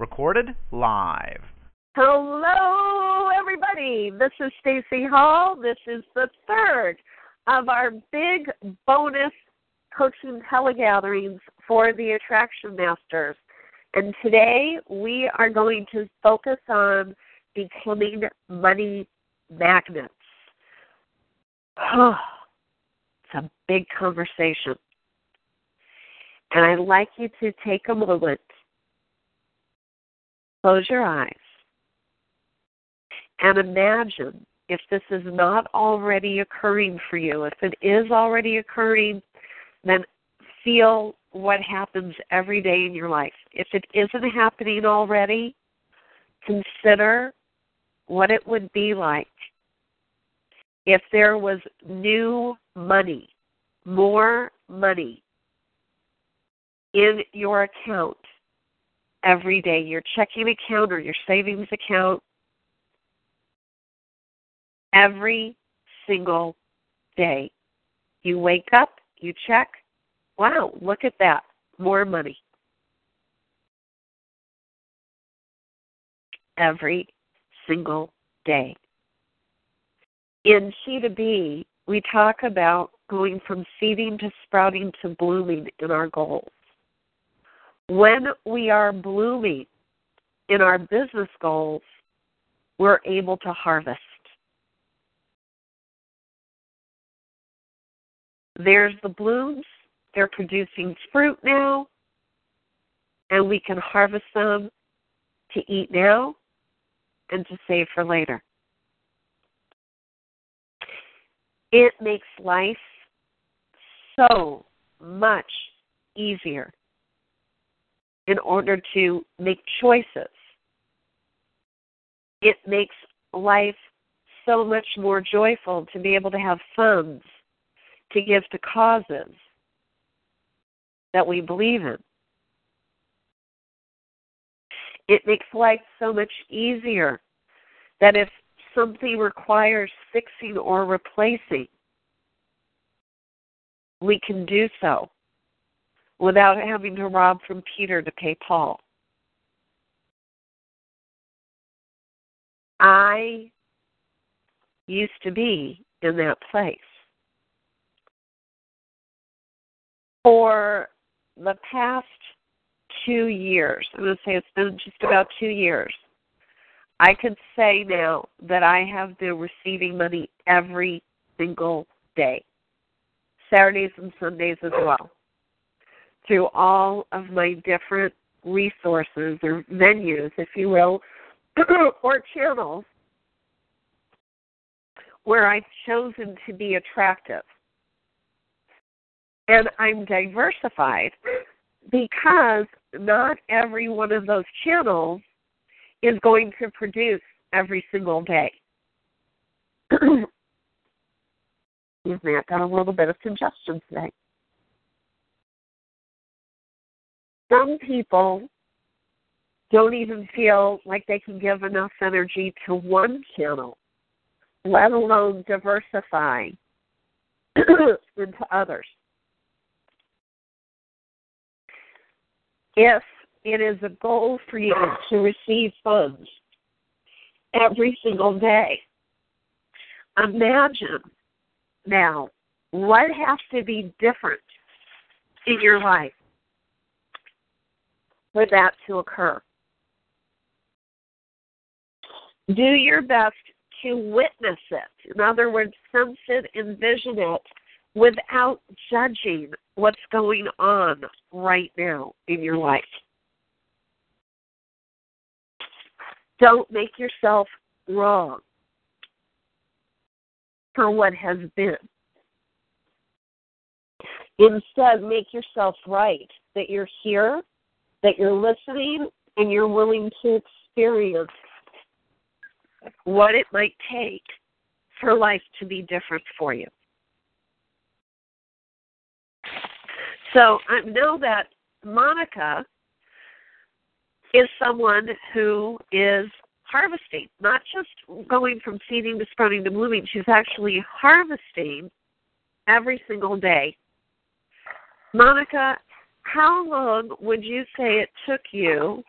Recorded live. Hello, everybody. This is Stacy Hall. This is the third of our big bonus coaching telegatherings for the Attraction Masters. And today we are going to focus on becoming money magnets. Oh, it's a big conversation. And I'd like you to take a moment, close your eyes, and imagine if this is not already occurring for you. If it is already occurring, then feel what happens every day in your life. If it isn't happening already, consider what it would be like if there was new money, more money in your account every day, your checking account or your savings account, every single day. You wake up, you check, wow, look at that, more money. Every single day. In Chi2B, we talk about going from seeding to sprouting to blooming in our goals. When we are blooming in our business goals, we're able to harvest. There's the blooms. They're producing fruit now, and we can harvest them to eat now and to save for later. It makes life so much easier in order to make choices. It makes life so much more joyful to be able to have funds to give to causes that we believe in. It makes life so much easier that if something requires fixing or replacing, we can do so without having to rob from Peter to pay Paul. I used to be in that place. For the past two years, I'm going to say it's been just about two years, I can say now that I have been receiving money every single day, Saturdays and Sundays as well, through all of my different resources or venues, if you will, or channels where I've chosen to be attractive. And I'm diversified because not every one of those channels is going to produce every single day. Excuse me, I've got a little bit of congestion today. Some people don't even feel like they can give enough energy to one channel, let alone diversify into others. If it is a goal for you to receive funds every single day, imagine now what has to be different in your life for that to occur. Do your best to witness it. In other words, sense it, envision it without judging what's going on right now in your life. Don't make yourself wrong for what has been. Instead, make yourself right that you're here, that you're listening, and you're willing to experience what it might take for life to be different for you. So I know that Monica is someone who is harvesting, not just going from seeding to sprouting to blooming. She's actually harvesting every single day. Monica, how long would you say it took you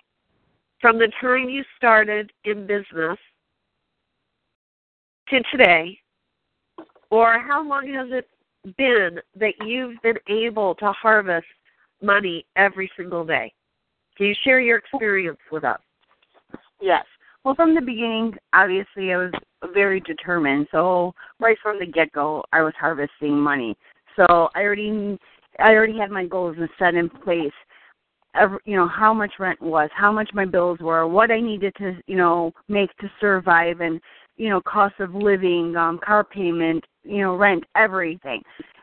from the time you started in business to today? Or how long has it been that you've been able to harvest money every single day? Can you share your experience with us? Yes. Well, from the beginning, obviously, I was very determined. So right from the get go, I was harvesting money. So I already, I already had my goals and set in place. Every, you know how much rent was, how much my bills were, what I needed to, you know, make to survive, and you know, cost of living, um, car payment, you know, rent, everything.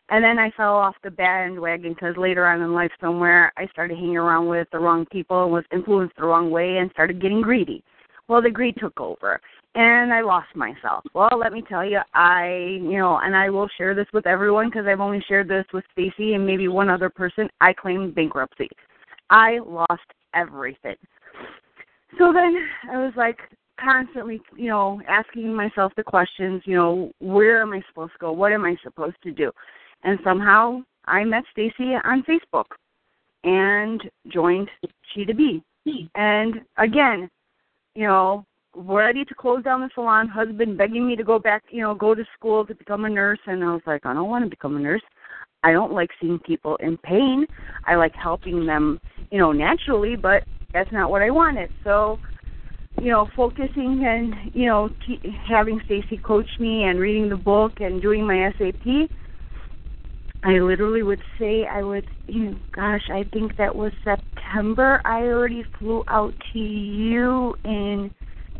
And then I fell off the bandwagon because later on in life, somewhere I started hanging around with the wrong people and was influenced the wrong way and started getting greedy. Well, the greed took over, and I lost myself. Well, let me tell you, I, you know, and I will share this with everyone because I've only shared this with Stacy and maybe one other person. I claimed bankruptcy. I lost everything. So then I was like, constantly, you know, asking myself the questions, you know, where am I supposed to go? What am I supposed to do? And somehow I met Stacy on Facebook and joined Chi2B. And again, you know, ready to close down the salon, husband begging me to go back, you know, go to school to become a nurse and I was like, I don't want to become a nurse. I don't like seeing people in pain. I like helping them, you know, naturally, but that's not what I wanted. So you know, focusing and you know, t- having Stacy coach me and reading the book and doing my SAP, I literally would say I would, you know, gosh, I think that was September. I already flew out to you in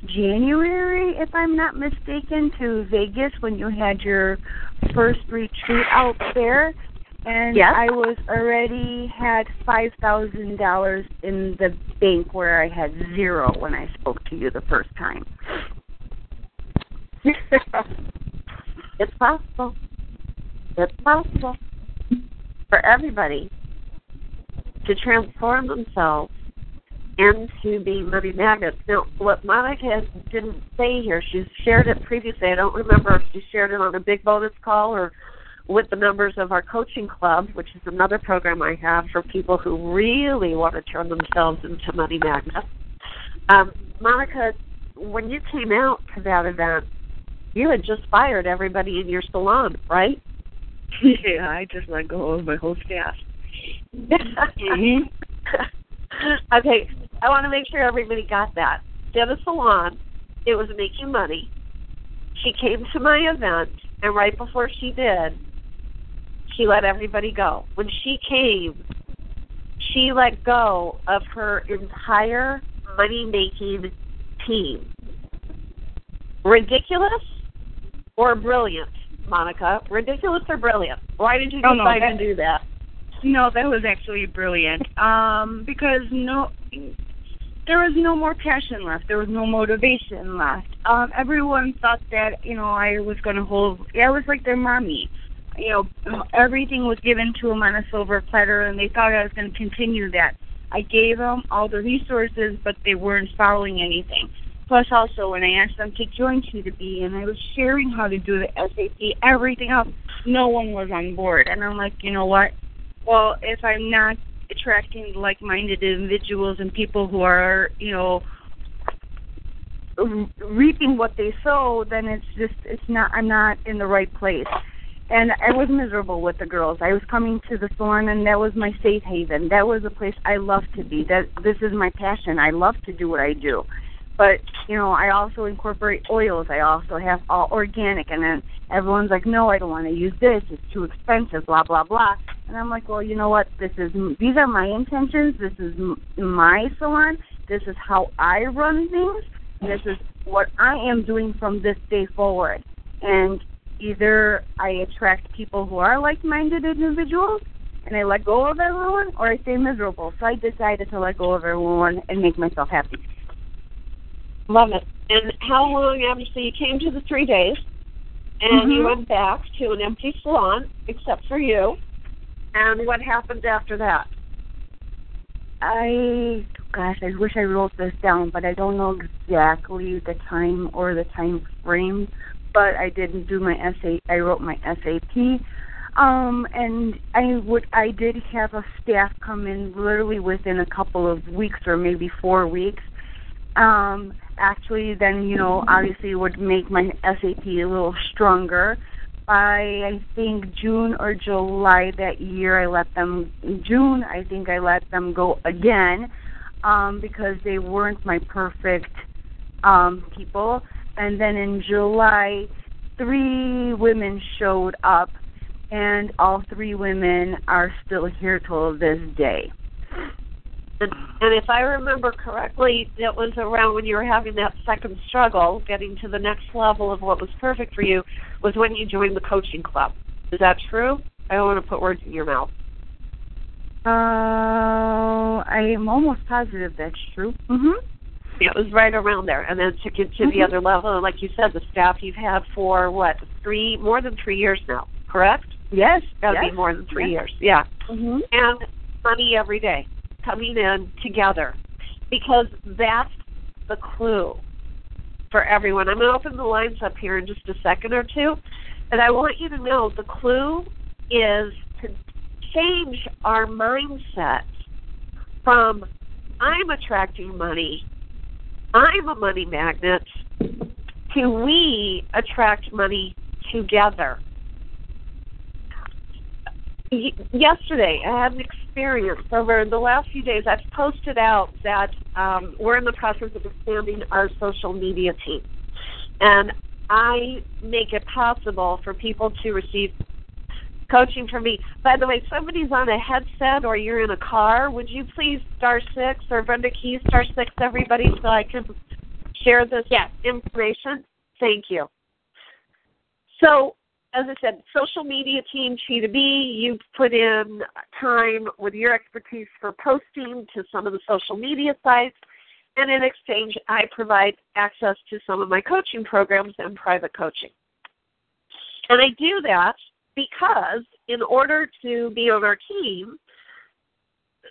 January, if I'm not mistaken, to Vegas when you had your first retreat out there and Yes. I was already had five thousand dollars in the bank where I had zero when I spoke to you the first time. it's possible. It's possible for everybody to transform themselves into being money magnets. Now, what Monica didn't say here, she shared it previously. I don't remember if she shared it on a big bonus call or with the members of our coaching club, which is another program I have for people who really want to turn themselves into money magnets. Um, Monica, when you came out to that event, you had just fired everybody in your salon, right? yeah, I just let go of my whole staff. mm-hmm. okay, I want to make sure everybody got that. She had a salon. It was making money. She came to my event, and right before she did, she let everybody go. When she came, she let go of her entire money making team. Ridiculous or brilliant, Monica? Ridiculous or brilliant? Why did you Oh, decide no, to do that? No, that was actually brilliant. Um, because no there was no more passion left. There was no motivation left. Um, everyone thought that, you know, I was gonna hold I was like their mommy. You know, everything was given to them on a silver platter and they thought I was gonna continue that. I gave them all the resources but they weren't following anything. Plus also when I asked them to join Chi2B and I was sharing how to do the SAP, everything else, no one was on board. And I'm like, you know what? Well, if I'm not attracting like-minded individuals and people who are, you know, reaping what they sow, then it's just it's not I'm not in the right place. And I was miserable with the girls. I was coming to the salon, and that was my safe haven. That was a place I love to be. That this is my passion. I love to do what I do. But you know, I also incorporate oils. I also have all organic, and then everyone's like, "No, I don't want to use this. It's too expensive." Blah blah blah. And I'm like, "Well, you know what? This is these are my intentions. This is m- my salon. This is how I run things. This is what I am doing from this day forward." And either I attract people who are like-minded individuals, and I let go of everyone, or I stay miserable. So I decided to let go of everyone and make myself happy. Love it. And how long after so you came to the three days and Mm-hmm. you went back to an empty salon except for you. And what happened after that? I gosh, I wish I wrote this down, but I don't know exactly the time or the time frame. But I didn't do my essay. I wrote my SAP, um, and I would I did have a staff come in literally within a couple of weeks or maybe four weeks. Um, actually, then you know obviously would make my SAP a little stronger. By I think June or July that year, I let them. June, I think I let them go again um, because they weren't my perfect um, people. And then in July, three women showed up, and all three women are still here till this day. And, and if I remember correctly, it was around when you were having that second struggle, getting to the next level of what was perfect for you, was when you joined the coaching club. Is that true? I don't want to put words in your mouth. Uh, I am almost positive that's true. Mhm. It was right around there, and then took you to the Mhm. other level. And like you said, the staff you've had for what three, more than three years now, correct? Yes. Got to yes. be more than three yes. years. Yeah. Mhm. and money every day coming in together because that's the clue for everyone. I'm going to open the lines up here in just a second or two, and I want you to know the clue is to change our mindset from I'm attracting money, I'm a money magnet, to we attract money together yesterday I had an experience over the last few days. I've posted out that um, we're in the process of expanding our social media team, and I make it possible for people to receive coaching from me. By the way, somebody's on a headset or you're in a car. Would you please star six or Brenda Keys star six everybody so I can share this information? Thank you. So as I said, social media team, Chi2B, you put in time with your expertise for posting to some of the social media sites, and in exchange, I provide access to some of my coaching programs and private coaching. And I do that because in order to be on our team,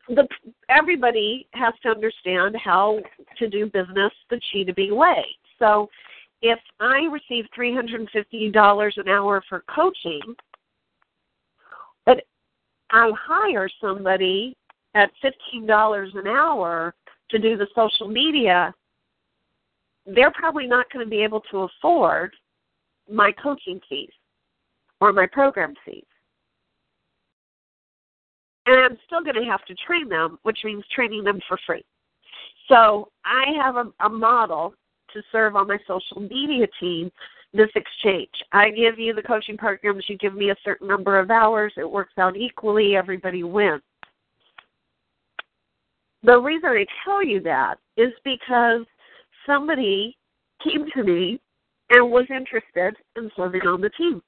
the everybody has to understand how to do business the Chi2B way. So if I receive three hundred and fifty dollars an hour for coaching, but I hire somebody at fifteen dollars an hour to do the social media, they're probably not going to be able to afford my coaching fees or my program fees. And I'm still going to have to train them, which means training them for free. So I have a, a model to serve on my social media team this exchange. I give you the coaching programs, you give me a certain number of hours, it works out equally, everybody wins. The reason I tell you that is because somebody came to me and was interested in serving on the team.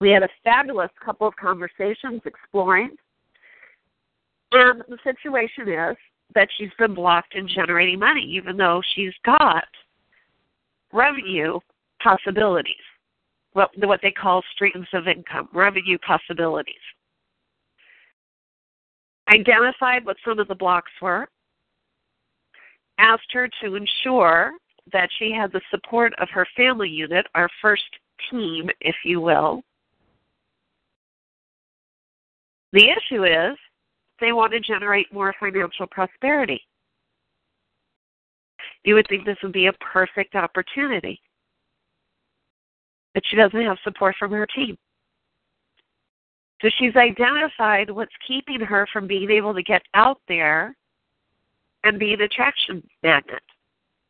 We had a fabulous couple of conversations exploring, and the situation is that she's been blocked in generating money, even though she's got revenue possibilities, what, what they call streams of income, revenue possibilities. Identified what some of the blocks were, asked her to ensure that she had the support of her family unit, our first team, if you will. The issue is they want to generate more financial prosperity. You would think this would be a perfect opportunity. But she doesn't have support from her team. So she's identified what's keeping her from being able to get out there and be an attraction magnet.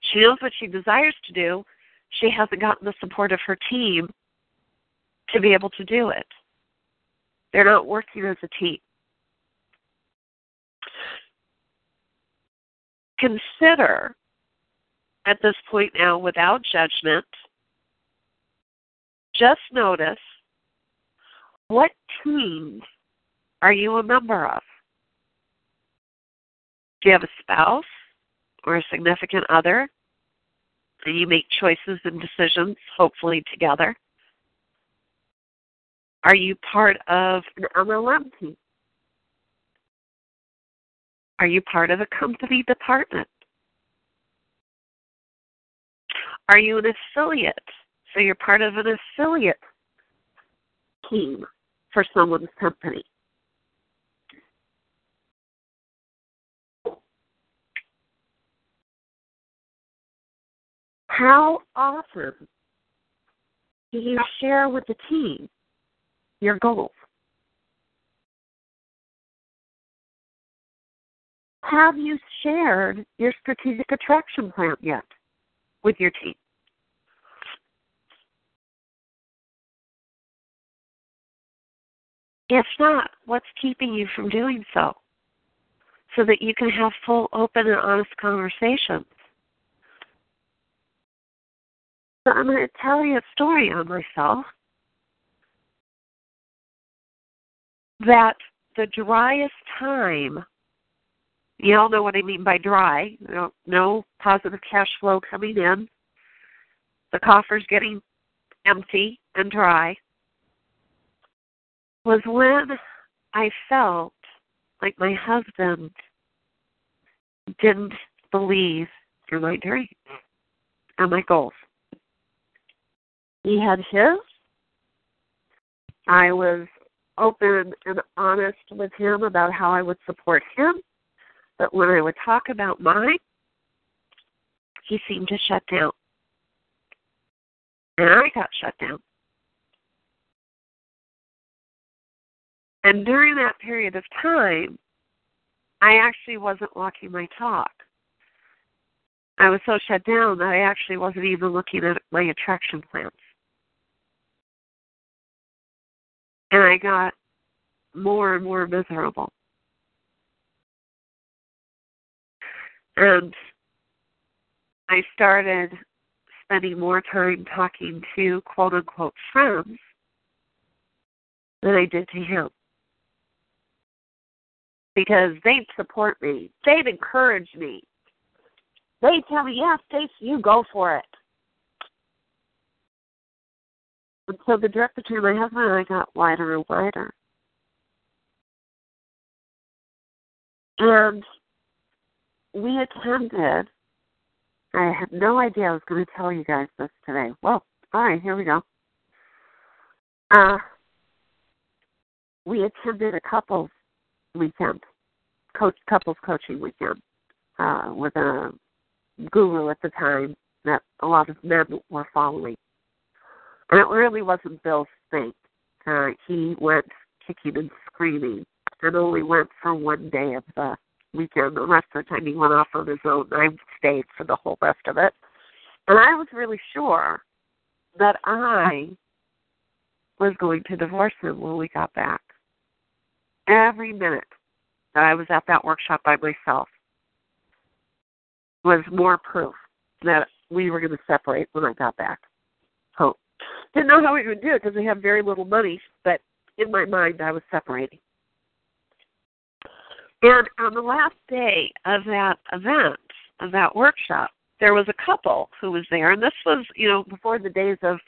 She knows what she desires to do. She hasn't gotten the support of her team to be able to do it. They're not working as a team. Consider at this point now, without judgment, just notice what teams are you a member of? Do you have a spouse or a significant other? And you make choices and decisions, hopefully together. Are you part of an MLM team? Are you part of a company department? Are you an affiliate? So you're part of an affiliate team for someone's company. How often do you share with the team your goals? Have you shared your strategic attraction plan yet with your team? If not, what's keeping you from doing so? So that you can have full, open, and honest conversations. So I'm going to tell you a story on myself that the driest time, you all know what I mean by dry, no, no positive cash flow coming in, the coffer's getting empty and dry, was when I felt like my husband didn't believe in my dreams and my goals. He had his. I was open and honest with him about how I would support him. But when I would talk about mine, he seemed to shut down. And I got shut down. And during that period of time, I actually wasn't walking my talk. I was so shut down that I actually wasn't even looking at my attraction plans. And I got more and more miserable. And I started spending more time talking to quote unquote friends than I did to him. Because they'd support me, they'd encourage me. They'd tell me, yeah, Stacy, you go for it. And so the drift between my husband and I got wider and wider. And we attended, I had no idea I was going to tell you guys this today. Well, all right, here we go. Uh, we attended a couples weekend, coach couples coaching weekend, uh, with a guru at the time that a lot of men were following. And it really wasn't Bill's thing. Uh, he went kicking and screaming and only went for one day of the weekend. The rest of the time he went off on his own. I stayed for the whole rest of it. And I was really sure that I was going to divorce him when we got back. Every minute that I was at that workshop by myself was more proof that we were going to separate when I got back home. Didn't know how we would do it because we have very little money, but in my mind, I was separating. And on the last day of that event, of that workshop, there was a couple who was there, and this was, you know, before the days of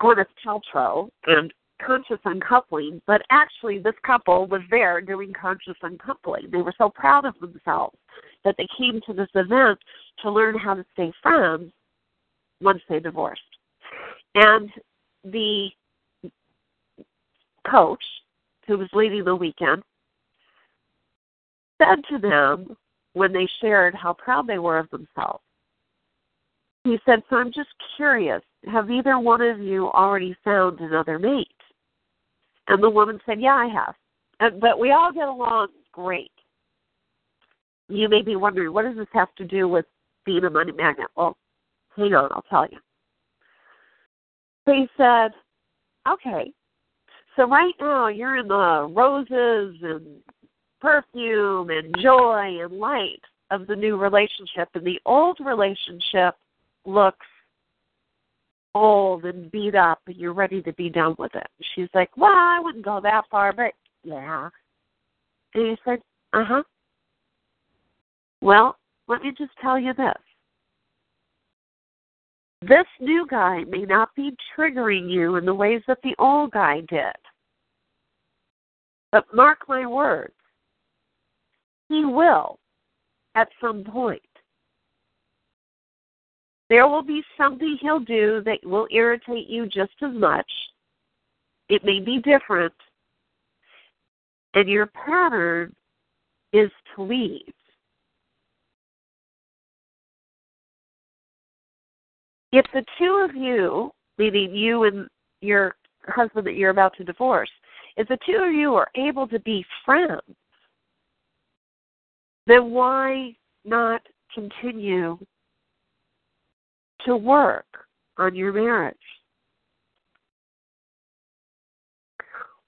Gwyneth Paltrow and conscious uncoupling, but actually this couple was there doing conscious uncoupling. They were so proud of themselves that they came to this event to learn how to stay friends once they divorced. And the coach who was leading the weekend said to them when they shared how proud they were of themselves. He said, So I'm just curious, have either one of you already found another mate? And the woman said, Yeah, I have. And, but we all get along great. You may be wondering, what does this have to do with being a money magnet? Well, hang on, I'll tell you. So he said, Okay, so right now you're in the roses and perfume and joy and light of the new relationship, and the old relationship looks old and beat up, and you're ready to be done with it. She's like, Well, I wouldn't go that far, but yeah. And he said, Uh huh. Well, let me just tell you this. This new guy may not be triggering you in the ways that the old guy did. But mark my words, he will at some point. There will be something he'll do that will irritate you just as much. It may be different. And your pattern is to leave. If the two of you, meaning you and your husband that you're about to divorce, if the two of you are able to be friends, then why not continue to work on your marriage?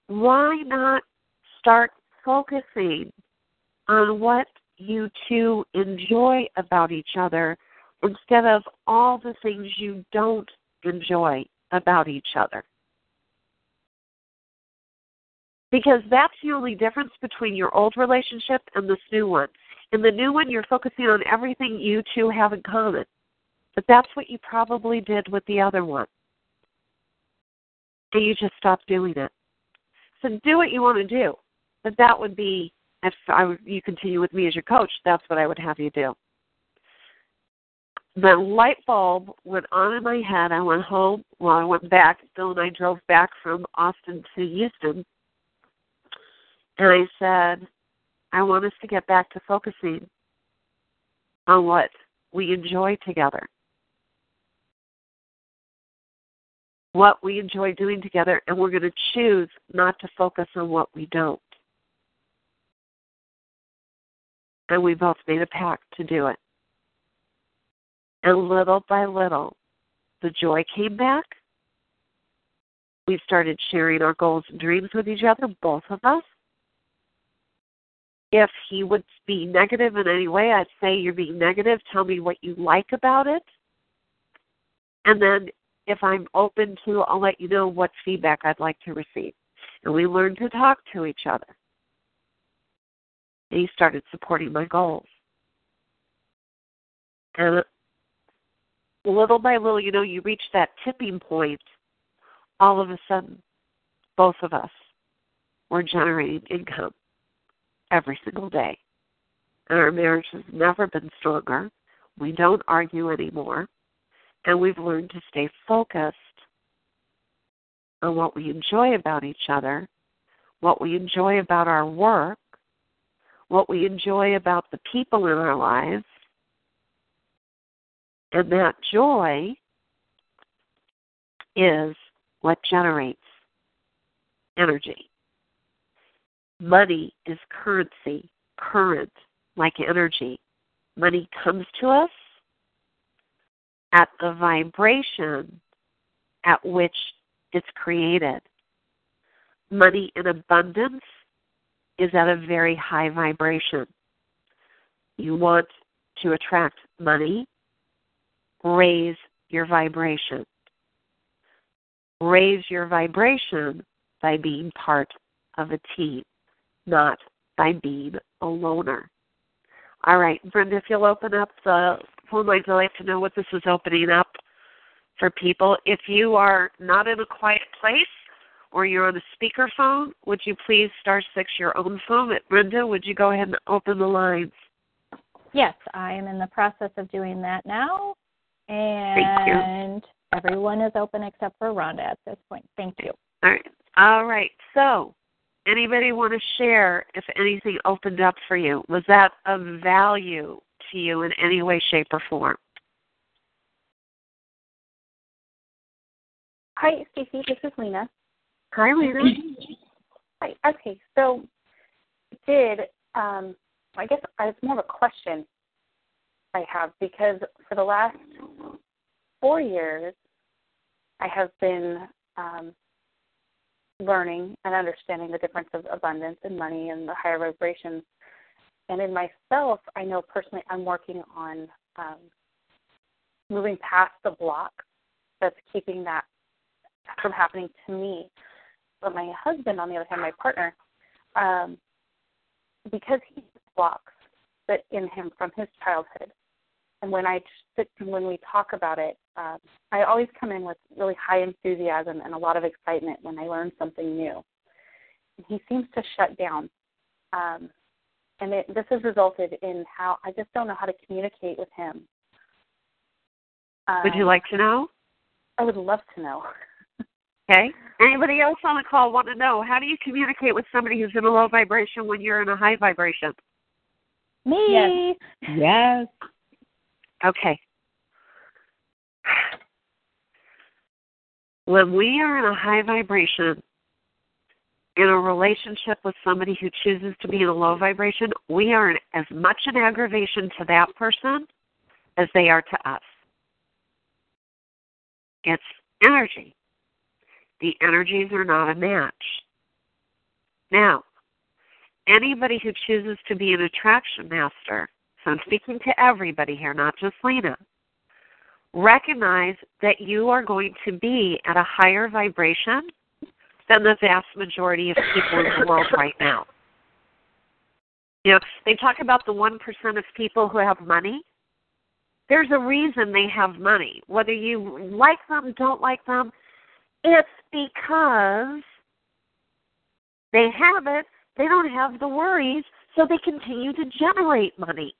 Why not start focusing on what you two enjoy about each other instead of all the things you don't enjoy about each other? Because that's the only difference between your old relationship and this new one. In the new one, you're focusing on everything you two have in common. But that's what you probably did with the other one. And you just stopped doing it. So do what you want to do. But that would be, if I, you continue with me as your coach, that's what I would have you do. The light bulb went on in my head. I went home. Well, I went back. Bill and I drove back from Austin to Houston. And I said, I want us to get back to focusing on what we enjoy together. What we enjoy doing together, and we're going to choose not to focus on what we don't. And we both made a pact to do it. And little by little, the joy came back. We started sharing our goals and dreams with each other, both of us if he would be negative in any way, I'd say you're being negative. Tell me what you like about it. And then if I'm open to, I'll let you know what feedback I'd like to receive. And we learned to talk to each other. And he started supporting my goals. And little by little, you know, you reach that tipping point, all of a sudden, both of us were generating income every single day. And our marriage has never been stronger. We don't argue anymore. And we've learned to stay focused on what we enjoy about each other, what we enjoy about our work, what we enjoy about the people in our lives. And that joy is what generates energy. Money is currency, current, like energy. Money comes to us at the vibration at which it's created. Money in abundance is at a very high vibration. You want to attract money, raise your vibration. Raise your vibration by being part of a team not by being a loner. All right, Brenda, if you'll open up the phone lines, I'd like to know what this is opening up for people. If you are not in a quiet place or you're on a speakerphone, would you please star six your own phone? Brenda, would you go ahead and open the lines? Yes, I am in the process of doing that now. And everyone is open except for Rhonda at this point. Thank you. All right. All right. So Anybody want to share if anything opened up for you? Was that of value to you in any way, shape, or form? Hi, Stacy. This is Lena. Hi, Lena. Hi. Okay, so did um, I guess it's more of a question I have because for the last four years I have been um, learning and understanding the difference of abundance and money and the higher vibrations. And in myself, I know personally I'm working on um, moving past the block that's keeping that from happening to me. But my husband, on the other hand, my partner, um, because he blocks that in him from his childhood, and when I sit when we talk about it, um, I always come in with really high enthusiasm and a lot of excitement when I learn something new. And he seems to shut down, um, and it, this has resulted in how I just don't know how to communicate with him. Um, would you like to know? I would love to know. okay. Anybody else on the call want to know how do you communicate with somebody who's in a low vibration when you're in a high vibration? Me. Yes. yes. Okay. When we are in a high vibration, in a relationship with somebody who chooses to be in a low vibration, we are as much an aggravation to that person as they are to us. It's energy. The energies are not a match. Now, anybody who chooses to be an attraction master so I'm speaking to everybody here, not just Lena. Recognize that you are going to be at a higher vibration than the vast majority of people in the world right now. You know, they talk about the 1% of people who have money. There's a reason they have money. Whether you like them, don't like them, it's because they have it, they don't have the worries, so they continue to generate money.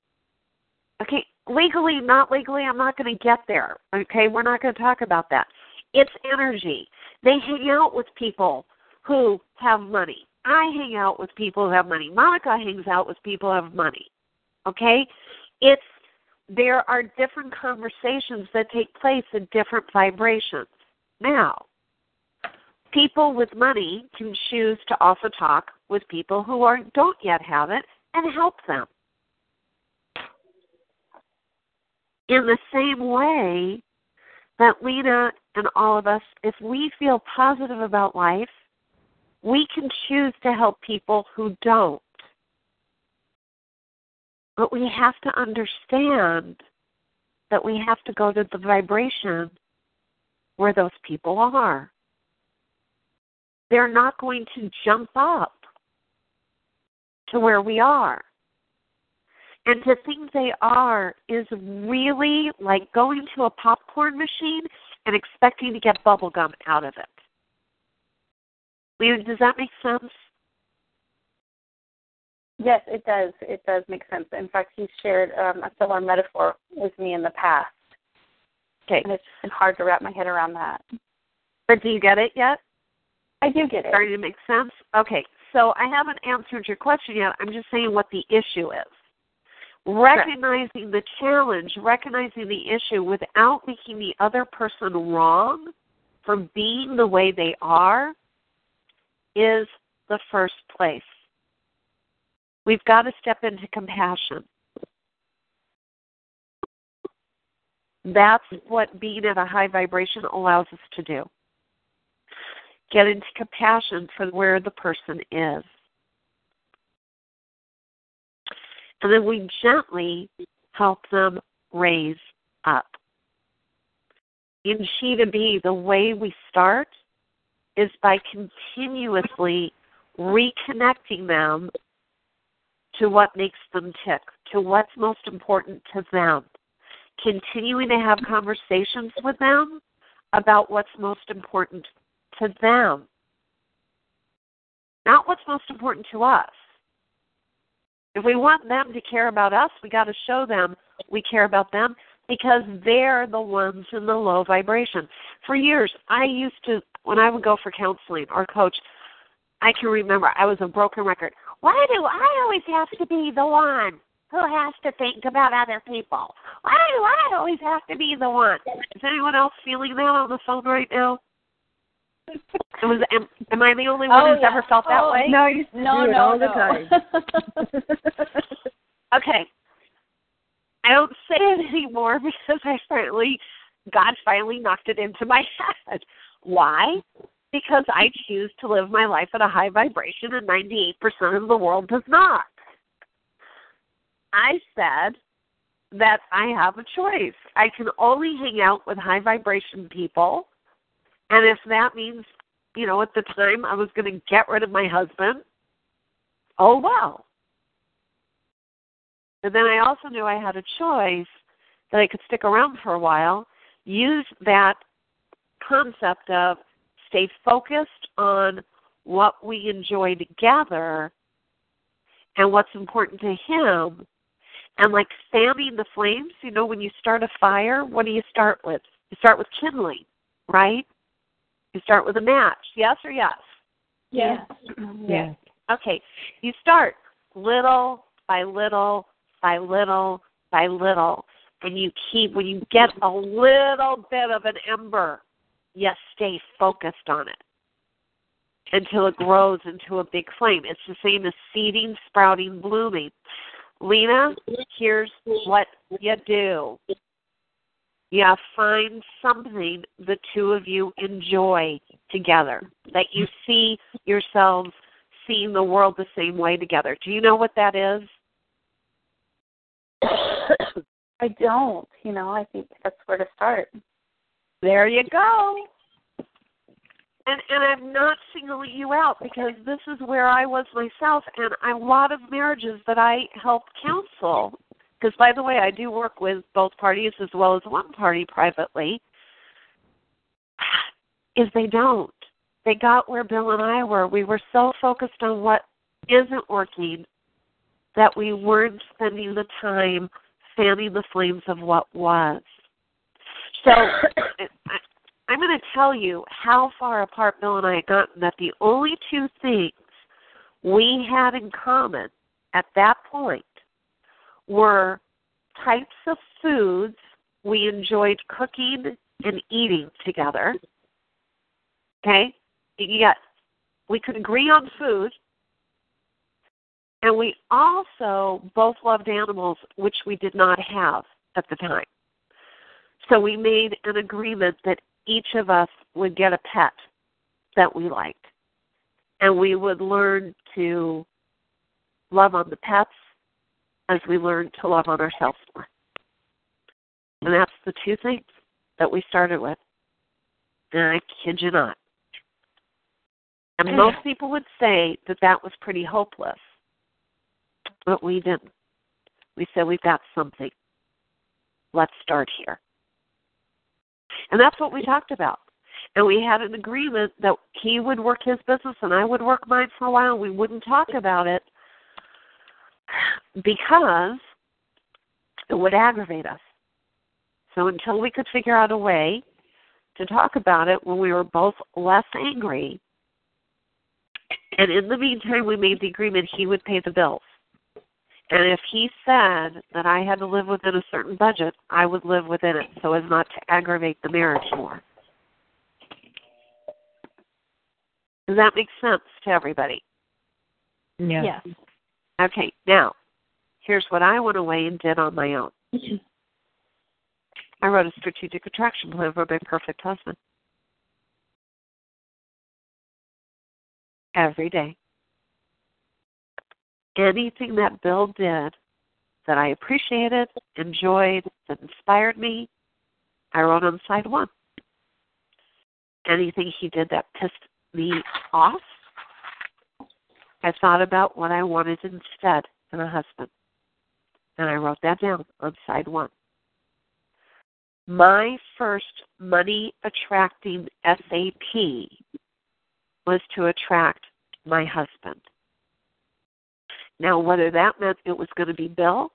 Okay, legally, not legally, I'm not going to get there. Okay, we're not going to talk about that. It's energy. They hang out with people who have money. I hang out with people who have money. Monica hangs out with people who have money. Okay? It's there are different conversations that take place in different vibrations. Now, people with money can choose to also talk with people who are don't yet have it and help them. In the same way that Lena and all of us, if we feel positive about life, we can choose to help people who don't. But we have to understand that we have to go to the vibration where those people are. They're not going to jump up to where we are. And to think they are is really like going to a popcorn machine and expecting to get bubble gum out of it. Does that make sense? Yes, it does. It does make sense. In fact, he's shared um, a similar metaphor with me in the past. Okay. And it's been hard to wrap my head around that. But do you get it yet? I do get it. Starting to make sense? Okay. So I haven't answered your question yet. I'm just saying what the issue is recognizing the challenge, recognizing the issue without making the other person wrong for being the way they are is the first place. We've got to step into compassion. That's what being at a high vibration allows us to do. Get into compassion for where the person is. And then we gently help them raise up. In to Be, the way we start is by continuously reconnecting them to what makes them tick, to what's most important to them, continuing to have conversations with them about what's most important to them, not what's most important to us. If we want them to care about us, we got to show them we care about them because they're the ones in the low vibration. For years, I used to, when I would go for counseling or coach, I can remember I was a broken record. Why do I always have to be the one who has to think about other people? Why do I always have to be the one? Is anyone else feeling that on the phone right now? Was am, am I the only one oh, who's yeah. ever felt that oh, way? No, you no, do it no, all no. the time. okay. I don't say it anymore because I finally, God finally knocked it into my head. Why? Because I choose to live my life at a high vibration and 98% of the world does not. I said that I have a choice. I can only hang out with high vibration people and if that means, you know, at the time I was going to get rid of my husband, oh well. And then I also knew I had a choice that I could stick around for a while, use that concept of stay focused on what we enjoy together and what's important to him. And like fanning the flames, you know, when you start a fire, what do you start with? You start with kindling, right? You start with a match. Yes or yes? Yes. Yes. Okay. You start little by little by little by little. And you keep, when you get a little bit of an ember, you stay focused on it until it grows into a big flame. It's the same as seeding, sprouting, blooming. Lena, here's what you do. You find something the two of you enjoy together, that you see yourselves seeing the world the same way together. Do you know what that is? I don't. You know, I think that's where to start. There you go. And and I'm not singling you out because this is where I was myself, and a lot of marriages that I help counsel. Because by the way, I do work with both parties as well as one party privately. Is they don't. They got where Bill and I were. We were so focused on what isn't working that we weren't spending the time fanning the flames of what was. So I'm going to tell you how far apart Bill and I had gotten that the only two things we had in common at that point were types of foods we enjoyed cooking and eating together. Okay? Yet we could agree on food and we also both loved animals, which we did not have at the time. So we made an agreement that each of us would get a pet that we liked. And we would learn to love on the pets as we learn to love on ourselves more. And that's the two things that we started with. And I kid you not. And most people would say that that was pretty hopeless. But we didn't. We said, we've got something. Let's start here. And that's what we talked about. And we had an agreement that he would work his business and I would work mine for a while. We wouldn't talk about it because it would aggravate us. So until we could figure out a way to talk about it when we were both less angry, and in the meantime, we made the agreement he would pay the bills. And if he said that I had to live within a certain budget, I would live within it so as not to aggravate the marriage more. Does that make sense to everybody? Yes. yes. Okay, now, here's what I went away and did on my own. I wrote a strategic attraction plan for my perfect husband. Every day anything that Bill did that I appreciated, enjoyed, that inspired me, I wrote on side one. Anything he did that pissed me off, I thought about what I wanted instead in a husband. And I wrote that down on side one. My first money attracting SAP was to attract my husband. Now, whether that meant it was going to be Bill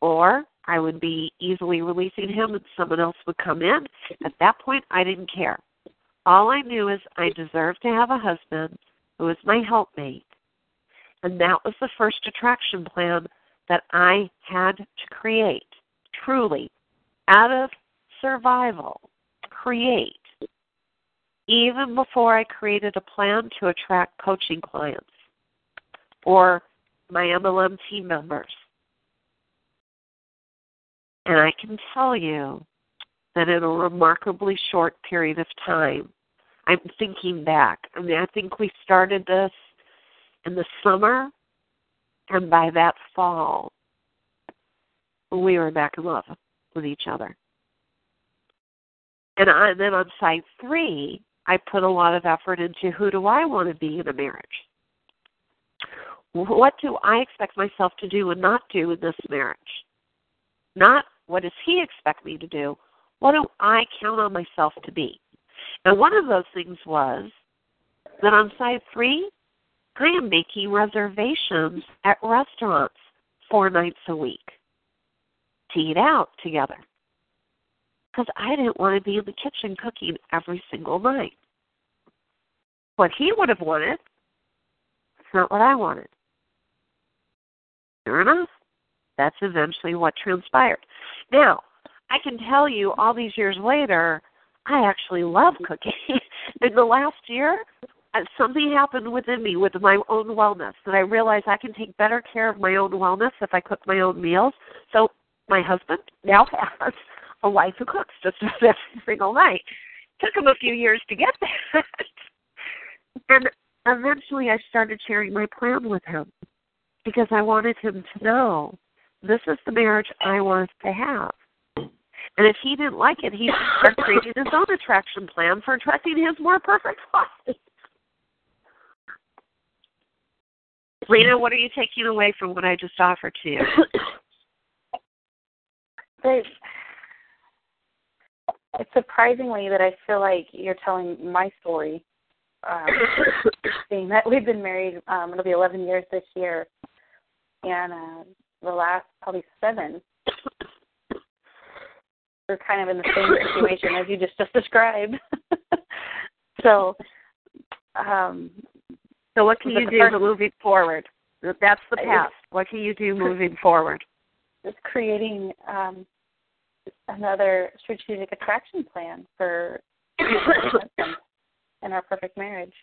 or I would be easily releasing him and someone else would come in, at that point, I didn't care. All I knew is I deserved to have a husband who was my helpmate. And that was the first attraction plan that I had to create, truly, out of survival, create, even before I created a plan to attract coaching clients or my MLM team members. And I can tell you that in a remarkably short period of time, I'm thinking back. I mean, I think we started this in the summer, and by that fall, we were back in love with each other. And, I, and then on side three, I put a lot of effort into who do I want to be in a marriage? what do I expect myself to do and not do in this marriage? Not what does he expect me to do? What do I count on myself to be? And one of those things was that on side three, I am making reservations at restaurants four nights a week to eat out together. Because I didn't want to be in the kitchen cooking every single night. What he would have wanted, it's not what I wanted. Sure enough, that's eventually what transpired. Now, I can tell you all these years later, I actually love cooking. in the last year, something happened within me with my own wellness that I realized I can take better care of my own wellness if I cook my own meals. So my husband now has a wife who cooks just every single night. Took him a few years to get that. and eventually I started sharing my plan with him because I wanted him to know this is the marriage I want to have. And if he didn't like it, he started creating his own attraction plan for attracting his more perfect wife. Lena, what are you taking away from what I just offered to you? It's, it's surprisingly that I feel like you're telling my story. Um, being that we've been married, um, it'll be 11 years this year, and uh, the last probably seven, we're kind of in the same situation as you just just described. so, um, so what can you do first, moving forward? That's the past. What can you do moving forward? It's creating um, another strategic attraction plan for in our perfect marriage.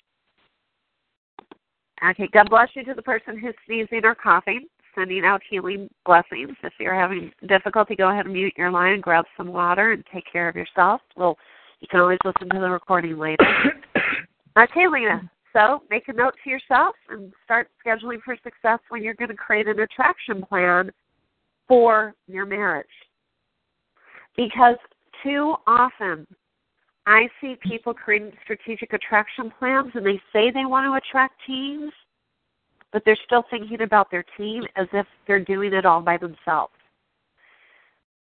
Okay, God bless you to the person who's sneezing or coughing. Sending out healing blessings. If you're having difficulty, go ahead and mute your line and grab some water and take care of yourself. Well, you can always listen to the recording later. okay, Lena. So make a note to yourself and start scheduling for success when you're going to create an attraction plan for your marriage. Because too often I see people creating strategic attraction plans and they say they want to attract teams, but they're still thinking about their team as if they're doing it all by themselves.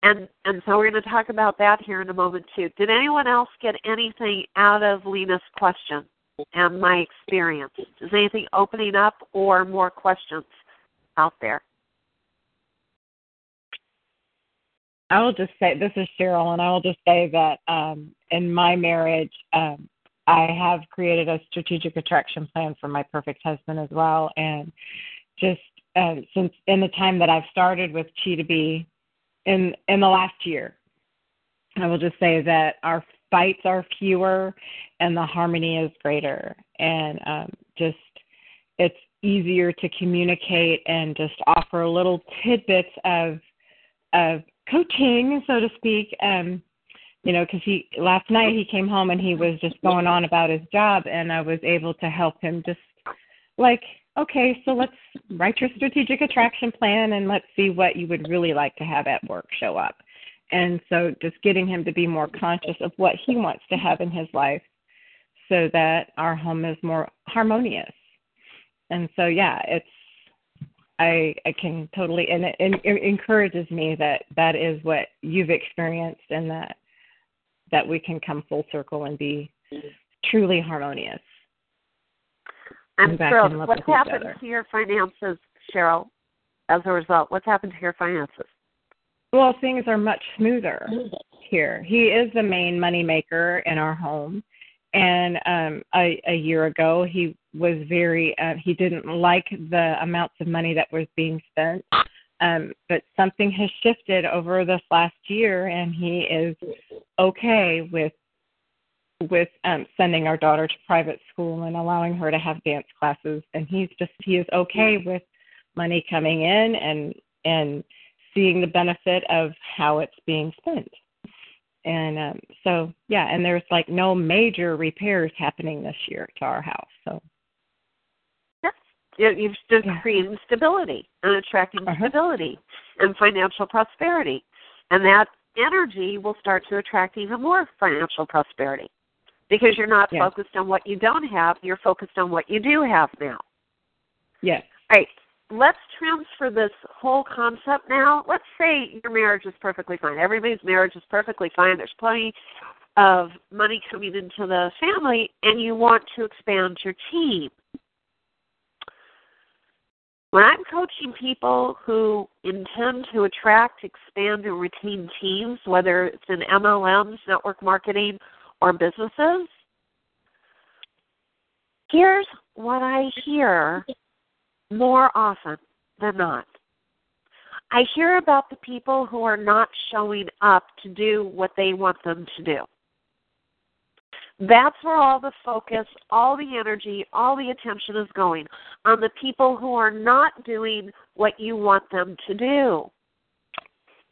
And and so we're going to talk about that here in a moment too. Did anyone else get anything out of Lena's question and my experience? Is anything opening up or more questions out there? I will just say this is Cheryl, and I will just say that um, in my marriage, um, I have created a strategic attraction plan for my perfect husband as well. And just uh, since in the time that I've started with Chi2B in in the last year, I will just say that our fights are fewer and the harmony is greater. And um, just it's easier to communicate and just offer little tidbits of of coaching, so to speak. Um, you know, because he last night he came home and he was just going on about his job, and I was able to help him just like, okay, so let's write your strategic attraction plan and let's see what you would really like to have at work show up. And so just getting him to be more conscious of what he wants to have in his life so that our home is more harmonious. And so yeah, it's I I can totally and it, it encourages me that that is what you've experienced and that that we can come full circle and be truly harmonious. I'm thrilled. What's happened to your finances, Cheryl, as a result? What's happened to your finances? Well, things are much smoother here. He is the main money maker in our home. And um a, a year ago he was very uh, he didn't like the amounts of money that was being spent um, but something has shifted over this last year, and he is okay with with um, sending our daughter to private school and allowing her to have dance classes. And he's just he is okay with money coming in and and seeing the benefit of how it's being spent. And um, so yeah, and there's like no major repairs happening this year to our house. So yes, You've just yeah. creating stability and attracting uh-huh. stability and financial prosperity. And that energy will start to attract even more financial prosperity because you're not focused on what you don't have, you're focused on what you do have now. Yes. All right, let's transfer this whole concept now. Let's say your marriage is perfectly fine. Everybody's marriage is perfectly fine. There's plenty of money coming into the family, and you want to expand your team. When I'm coaching people who intend to attract, expand, and retain teams, whether it's in MLMs, network marketing, or businesses, here's what I hear more often than not. I hear about the people who are not showing up to do what they want them to do. That's where all the focus, all the energy, all the attention is going on the people who are not doing what you want them to do.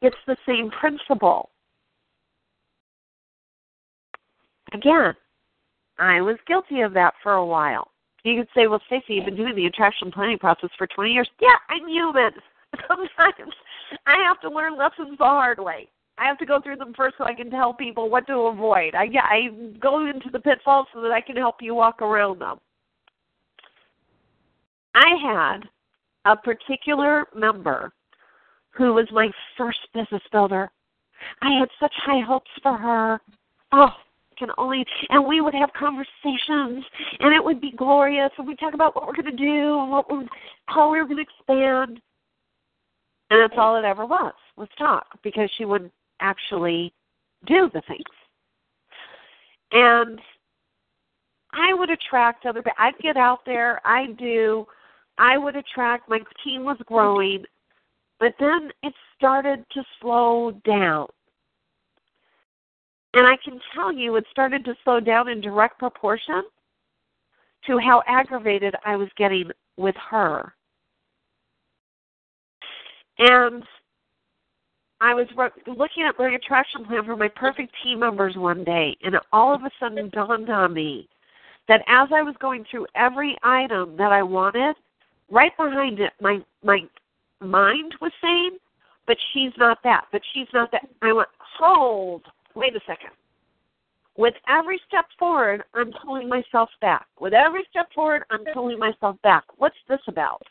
It's the same principle. Again, I was guilty of that for a while. You could say, well, Stacy, you've been doing the attraction planning process for 20 years. Yeah, I'm human. Sometimes I have to learn lessons the hard way. I have to go through them first so I can tell people what to avoid. I, I go into the pitfalls so that I can help you walk around them. I had a particular member who was my first business builder. I had such high hopes for her. Oh, can only and we would have conversations and it would be glorious. And we'd talk about what we're going to do and what we how we were going to expand. And that's all it ever was was talk because she would actually do the things. And i would attract other i'd get out there i'd do i would attract my team was growing but then it started to slow down and I can tell you it started to slow down in direct proportion to how aggravated I was getting with her. And I was looking at my attraction plan for my perfect team members one day, and it all of a sudden dawned on me that as I was going through every item that I wanted, right behind it, my my mind was saying, "But she's not that. But she's not that." I went, "Hold." Wait a second. With every step forward, I'm pulling myself back. With every step forward, I'm pulling myself back. What's this about?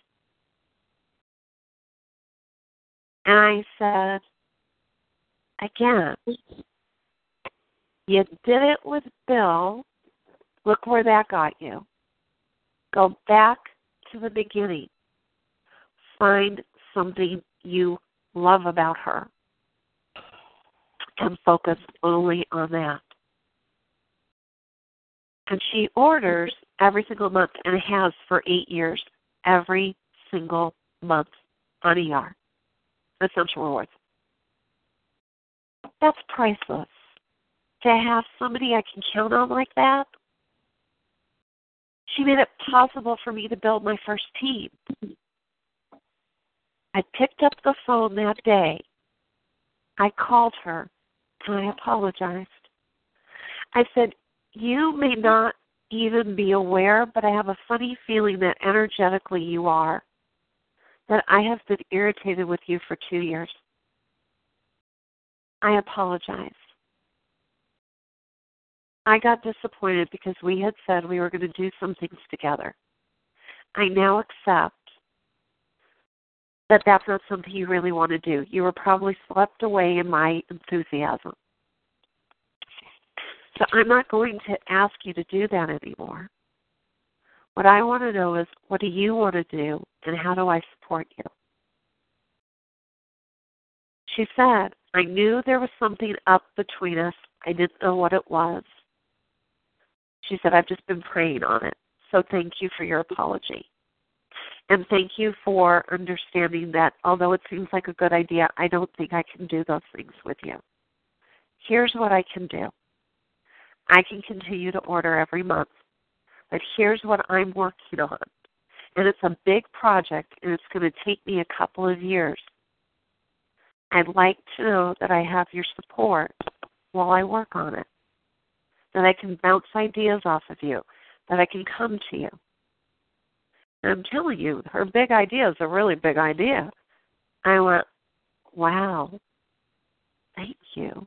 And I said, again, you did it with Bill. Look where that got you. Go back to the beginning. Find something you love about her and focus only on that. And she orders every single month and has for eight years, every single month on ER. Essential Rewards. That's priceless. To have somebody I can count on like that. She made it possible for me to build my first team. I picked up the phone that day. I called her I apologized. I said, You may not even be aware, but I have a funny feeling that energetically you are. That I have been irritated with you for two years. I apologize. I got disappointed because we had said we were going to do some things together. I now accept that that's not something you really want to do. You were probably swept away in my enthusiasm. So I'm not going to ask you to do that anymore. What I want to know is what do you want to do and how do I support you? She said, I knew there was something up between us. I didn't know what it was. She said, I've just been praying on it. So thank you for your apology. And thank you for understanding that although it seems like a good idea, I don't think I can do those things with you. Here's what I can do I can continue to order every month, but here's what I'm working on. And it's a big project, and it's going to take me a couple of years. I'd like to know that I have your support while I work on it, that I can bounce ideas off of you, that I can come to you. I'm telling you, her big idea is a really big idea. I went, wow, thank you.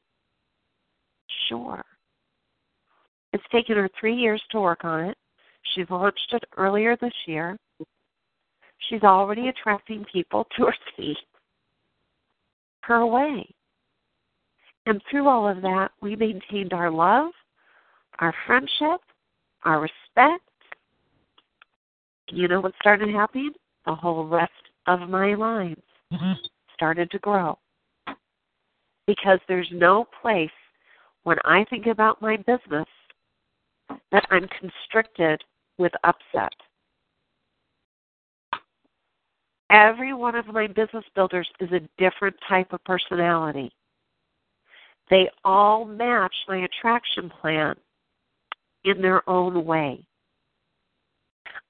Sure. It's taken her three years to work on it. She launched it earlier this year. She's already attracting people to her feet her way. And through all of that, we maintained our love, our friendship, our respect. You know what started happening? The whole rest of my lines mm-hmm. started to grow. Because there's no place when I think about my business that I'm constricted with upset. Every one of my business builders is a different type of personality. They all match my attraction plan in their own way.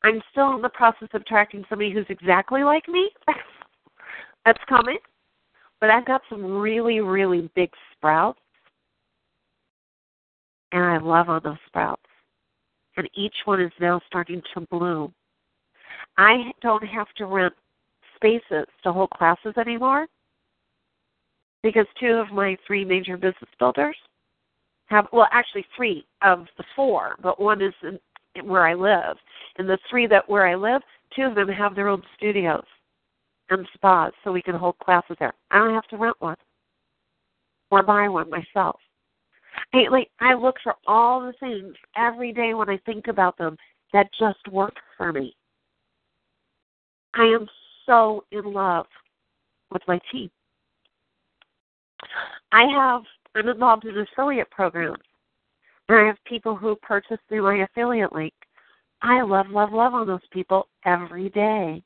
I'm still in the process of attracting somebody who's exactly like me. That's coming. But I've got some really, really big sprouts. And I love all those sprouts. And each one is now starting to bloom. I don't have to rent spaces to hold classes anymore because two of my three major business builders have well actually three of the four but one is in, where i live and the three that where i live two of them have their own studios and spas so we can hold classes there i don't have to rent one or buy one myself I, like i look for all the things every day when i think about them that just work for me i am so in love with my team. I have I'm involved in affiliate programs. I have people who purchase through my affiliate link. I love, love, love on those people every day.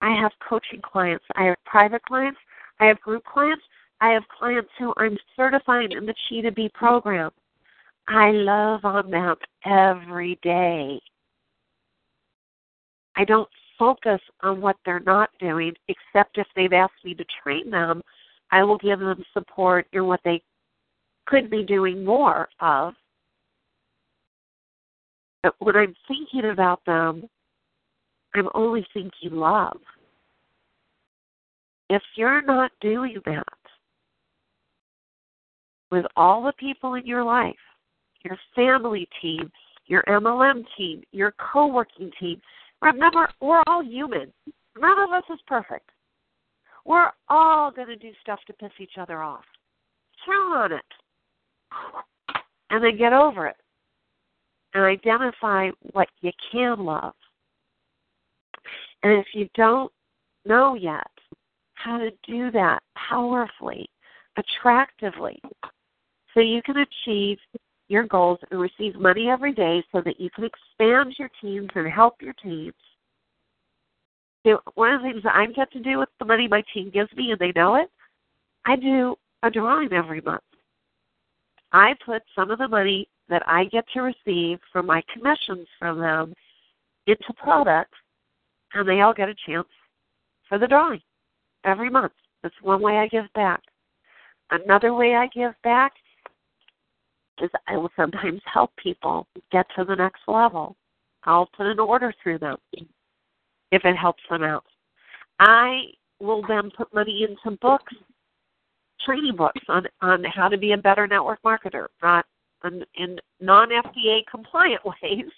I have coaching clients. I have private clients. I have group clients. I have clients who I'm certifying in the Chi2B program. I love on them every day. I don't focus on what they're not doing, except if they've asked me to train them. I will give them support in what they could be doing more of. But when I'm thinking about them, I'm only thinking love. If you're not doing that with all the people in your life, your family team, your MLM team, your co working team, Remember, we're all human. None of us is perfect. We're all going to do stuff to piss each other off. Count on it. And then get over it. And identify what you can love. And if you don't know yet how to do that powerfully, attractively, so you can achieve your goals and receive money every day so that you can expand your teams and help your teams. one of the things that I get to do with the money my team gives me, and they know it, I do a drawing every month. I put some of the money that I get to receive from my commissions from them into products, and they all get a chance for the drawing every month. That's one way I give back. Another way I give back is I will sometimes help people get to the next level. I'll put an order through them if it helps them out. I will then put money into books, training books on on how to be a better network marketer, not in, in non FDA compliant ways,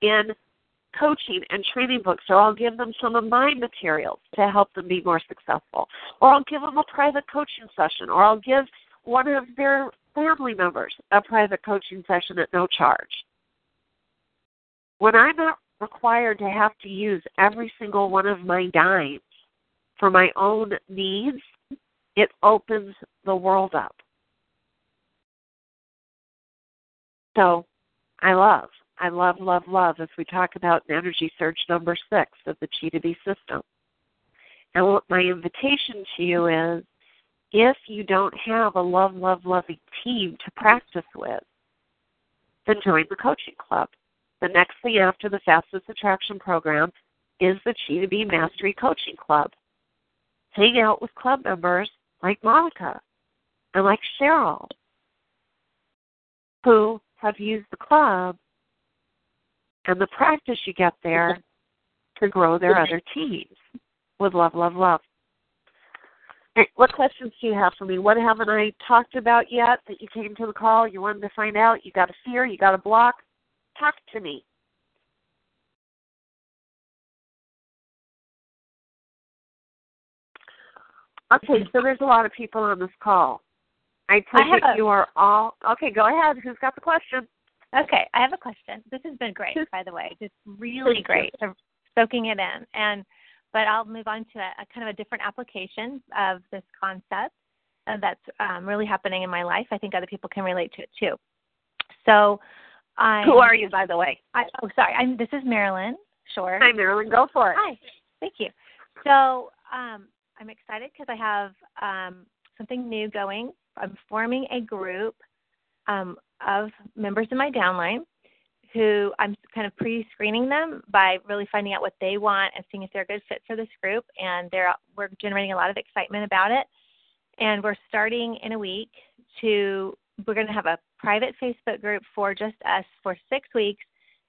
in coaching and training books, or I'll give them some of my materials to help them be more successful, or I'll give them a private coaching session, or I'll give one of their family members a private coaching session at no charge. When I'm not required to have to use every single one of my dimes for my own needs, it opens the world up. So I love, I love, love, love as we talk about energy surge number six of the Chi2B system. And what my invitation to you is if you don't have a love, love, loving team to practice with, then join the coaching club. The next thing after the Fastest Attraction program is the Chi2B Mastery Coaching Club. Hang out with club members like Monica and like Cheryl, who have used the club and the practice you get there to grow their other teams with love, love, love what questions do you have for me? What haven't I talked about yet that you came to the call? You wanted to find out? You got a fear? You got a block? Talk to me. Okay, so there's a lot of people on this call. I take I it you are all okay. Go ahead. Who's got the question? Okay, I have a question. This has been great, by the way. Just really great. Soaking it in, and but I'll move on to a, a kind of a different application of this concept uh, that's um, really happening in my life. I think other people can relate to it too. So, I Who are you, by the way? I, oh, sorry. I'm, this is Marilyn Sure. Hi, Marilyn. Go for it. Hi. Thank you. So um, I'm excited because I have um, something new going. I'm forming a group um, of members in my downline who I'm kind of pre-screening them by really finding out what they want and seeing if they're a good fit for this group. And they're we're generating a lot of excitement about it. And we're starting in a week to we're going to have a private Facebook group for just us for six weeks,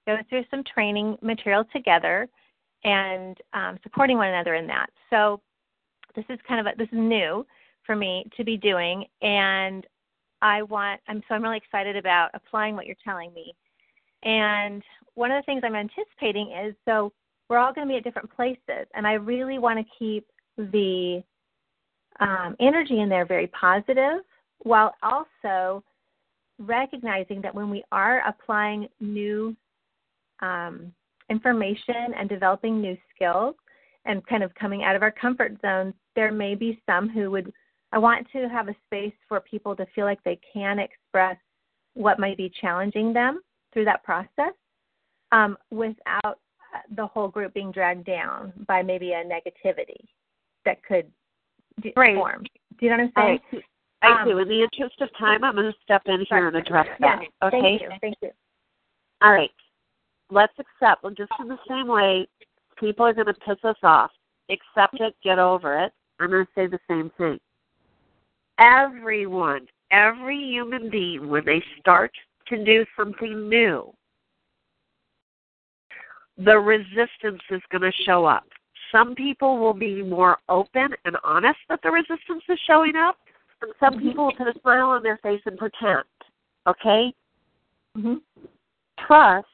go through some training material together, and um, supporting one another in that. So this is kind of a, this is new for me to be doing, and I want I'm so I'm really excited about applying what you're telling me. And one of the things I'm anticipating is so we're all going to be at different places, and I really want to keep the um, energy in there very positive, while also recognizing that when we are applying new um, information and developing new skills and kind of coming out of our comfort zones, there may be some who would. I want to have a space for people to feel like they can express what might be challenging them through that process um, without the whole group being dragged down by maybe a negativity that could d- Right. form. Do you know what I'm saying? I, I Um, do. In the interest of time, I'm going to step in here and address Yeah. that. Okay. Thank you. Thank you. All right. Let's accept. Well, just in the same way, people are going to piss us off. Accept it. Get over it. I'm going to say the same thing. Everyone, every human being, when they start to do something new, the resistance is going to show up. Some people will be more open and honest that the resistance is showing up, and some people will put a smile on their face and pretend. Okay? hmm Trust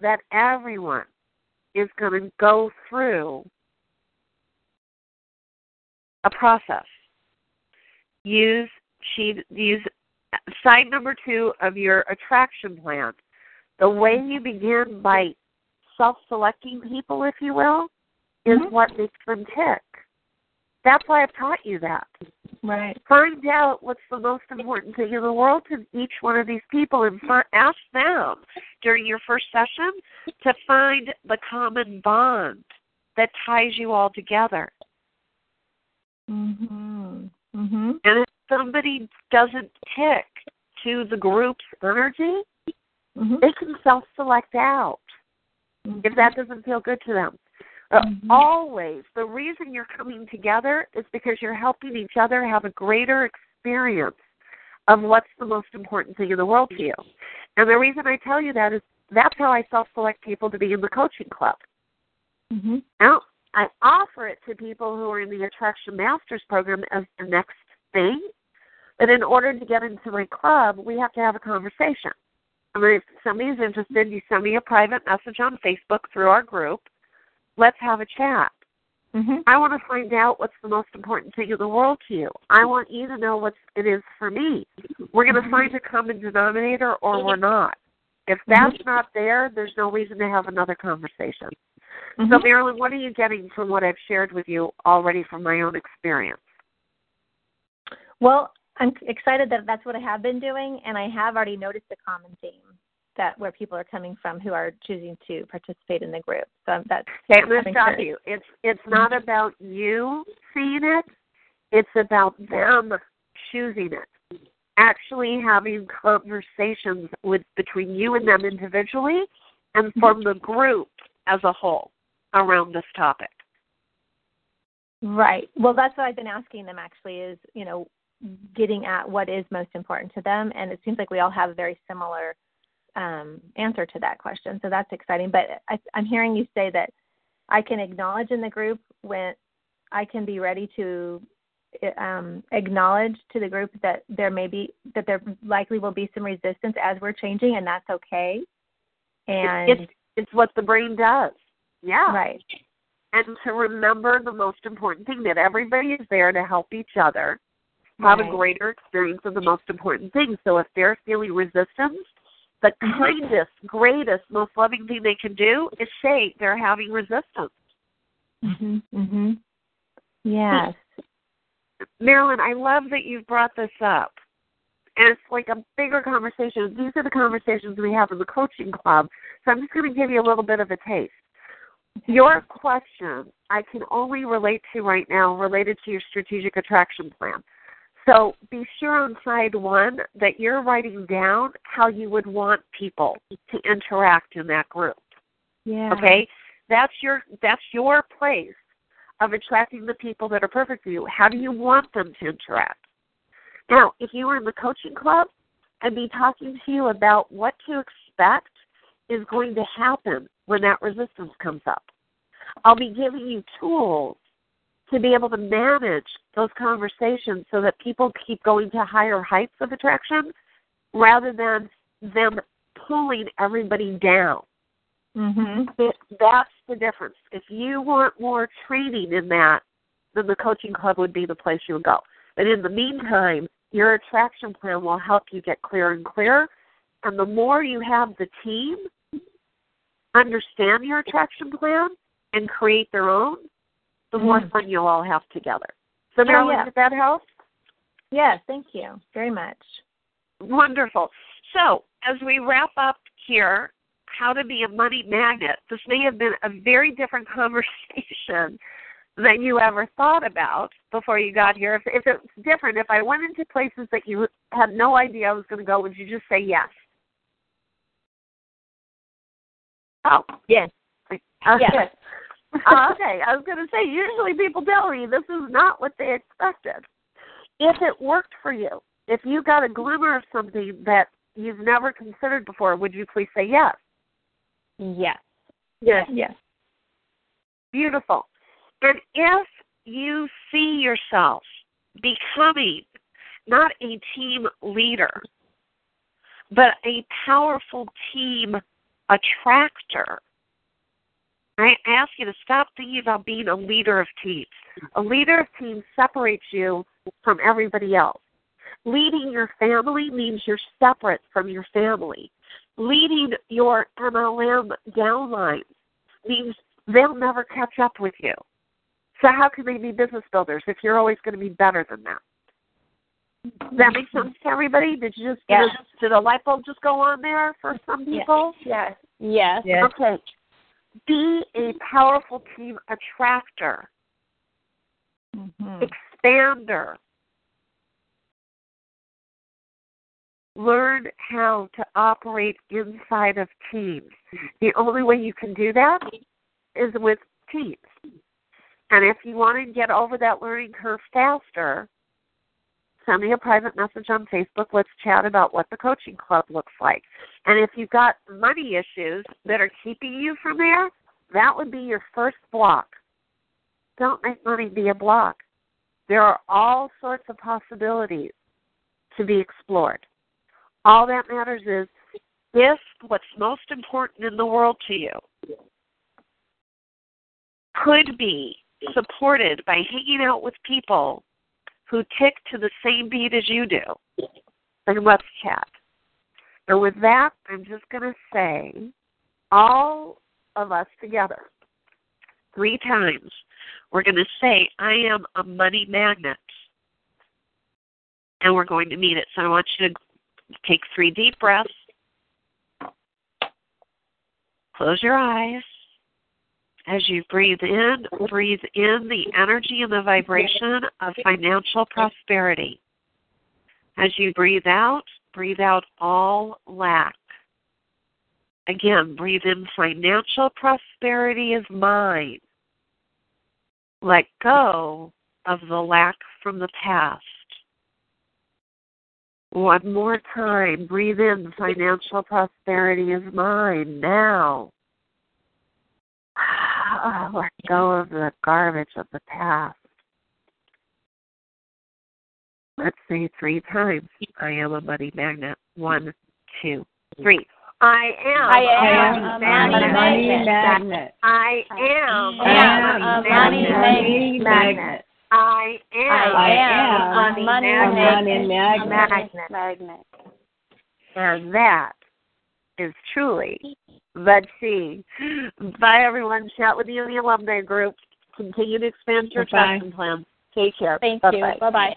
that everyone is going to go through a process. Use sheet use side number two of your attraction plan. The way you begin by self-selecting people, if you will, is mm-hmm. what makes them tick. That's why I've taught you that. Right. Find out what's the most important thing in the world to each one of these people and ask them during your first session to find the common bond that ties you all together. Mhm. Mhm. And if somebody doesn't tick to the group's energy, Mhm. they can self select out if that doesn't feel good to them. Uh, Always, the reason you're coming together is because you're helping each other have a greater experience of what's the most important thing in the world to you. And the reason I tell you that is that's how I self select people to be in the coaching club. Mhm. Now, I offer it to people who are in the Attraction Masters program as the next thing. But in order to get into my club, we have to have a conversation. I mean, if somebody's interested, you send me a private message on Facebook through our group. Let's have a chat. Mhm. I want to find out what's the most important thing in the world to you. I want you to know what it is for me. We're going to mm-hmm. find a common denominator or mm-hmm. we're not. If mm-hmm. that's not there, there's no reason to have another conversation. So. Marilyn, what are you getting from what I've shared with you already from my own experience? Well, I'm excited that that's what I have been doing, and I have already noticed a common theme that where people are coming from who are choosing to participate in the group. So that's Okay, to I'm stop you. It's it's not about you seeing it. It's about them choosing it. Actually having conversations with between you and them individually and mm-hmm. from the group as a whole around this topic. Right. Well, that's what I've been asking them actually is, you know, getting at what is most important to them. And it seems like we all have very similar um, answer to that question. So that's exciting. But I, I'm hearing you say that I can acknowledge in the group when I can be ready to um, acknowledge to the group that there may be, that there likely will be some resistance as we're changing, and that's okay. And it's it's what the brain does. Yeah. right. and to remember the most important thing that everybody is there to help each other have Right. a greater experience of the most important thing. So if they're feeling resistance, the kindest, greatest, most loving thing they can do is say they're having resistance. Mhm. Mhm. Yes. Marilyn, I love that you've brought this up. And it's like a bigger conversation. These are the conversations we have in the coaching club. So I'm just going to give you a little bit of a taste. Your question, I can only relate to right now, related to your strategic attraction plan. So be sure on side one that you're writing down how you would want people to interact in that group. Yeah. Okay? That's your that's your place of attracting the people that are perfect for you. How do you want them to interact? Now, if you were in the coaching club, I'd be talking to you about what to expect is going to happen when that resistance comes up. I'll be giving you tools to be able to manage those conversations so that people keep going to higher heights of attraction rather than them pulling everybody down. Mhm. It- That's the difference. If you want more training in that, then the coaching club would be the place you would go. But in the meantime, your attraction plan will help you get clearer and clearer. And the more you have the team understand your attraction plan and create their own, the more Mm. fun you'll all have together. So, Marilyn, yeah. did that help? Yes, thank you very much. Wonderful. So, as we wrap up here, how to be a money magnet. This may have been a very different conversation than you ever thought about before you got here. If, if it's different, if I went into places that you had no idea I was going to go, would you just say yes? Oh, Yes. okay. Yes. Oh, okay, I was going to say, usually people tell me this is not what they expected. If it worked for you, if you got a glimmer of something that you've never considered before, would you please say yes? Yes. Yes. Yes. Beautiful. And if you see yourself becoming not a team leader, but a powerful team attractor, I ask you to stop thinking about being a leader of teams. A leader of teams separates you from everybody else. Leading your family means you're separate from your family. Leading your MLM downlines means they'll never catch up with you. So how can they be business builders if you're always going to be better than them? Does that make sense to everybody? Did you just Yes. did, did a light bulb just go on there for some people? Yes. people? Yes. Yes. Okay. Be a powerful team attractor, Mhm. expander. Learn how to operate inside of teams. The only way you can do that is with teams. And if you want to get over that learning curve faster, send me a private message on Facebook. Let's chat about what the coaching club looks like. And if you've got money issues that are keeping you from there, that would be your first block. Don't make money be a block. There are all sorts of possibilities to be explored. All that matters is if what's most important in the world to you could be supported by hanging out with people who tick to the same beat as you do, then let's chat. And with that, I'm just going to say, all of us together, three times, we're going to say, I am a money magnet. And we're going to meet it. So I want you to take three deep breaths. Close your eyes. As you breathe in, breathe in the energy and the vibration of financial prosperity. As you breathe out, breathe out all lack. Again, breathe in financial prosperity is mine. Let go of the lack from the past. One more time, breathe in financial prosperity is mine now. Let go of the garbage of the past. Let's say three times. I am a money magnet. One, two, three. I am. I am a a money money magnet. magnet. I am. I am a money money magnet. I am. I am a money a money magnet. magnet. Magnet. Magnet. And that is truly the tea. Bye, everyone. Chat with you in the alumni group. Continue to expand your Bye-bye. trust plan. Take care. Thank Bye-bye. you. Bye bye.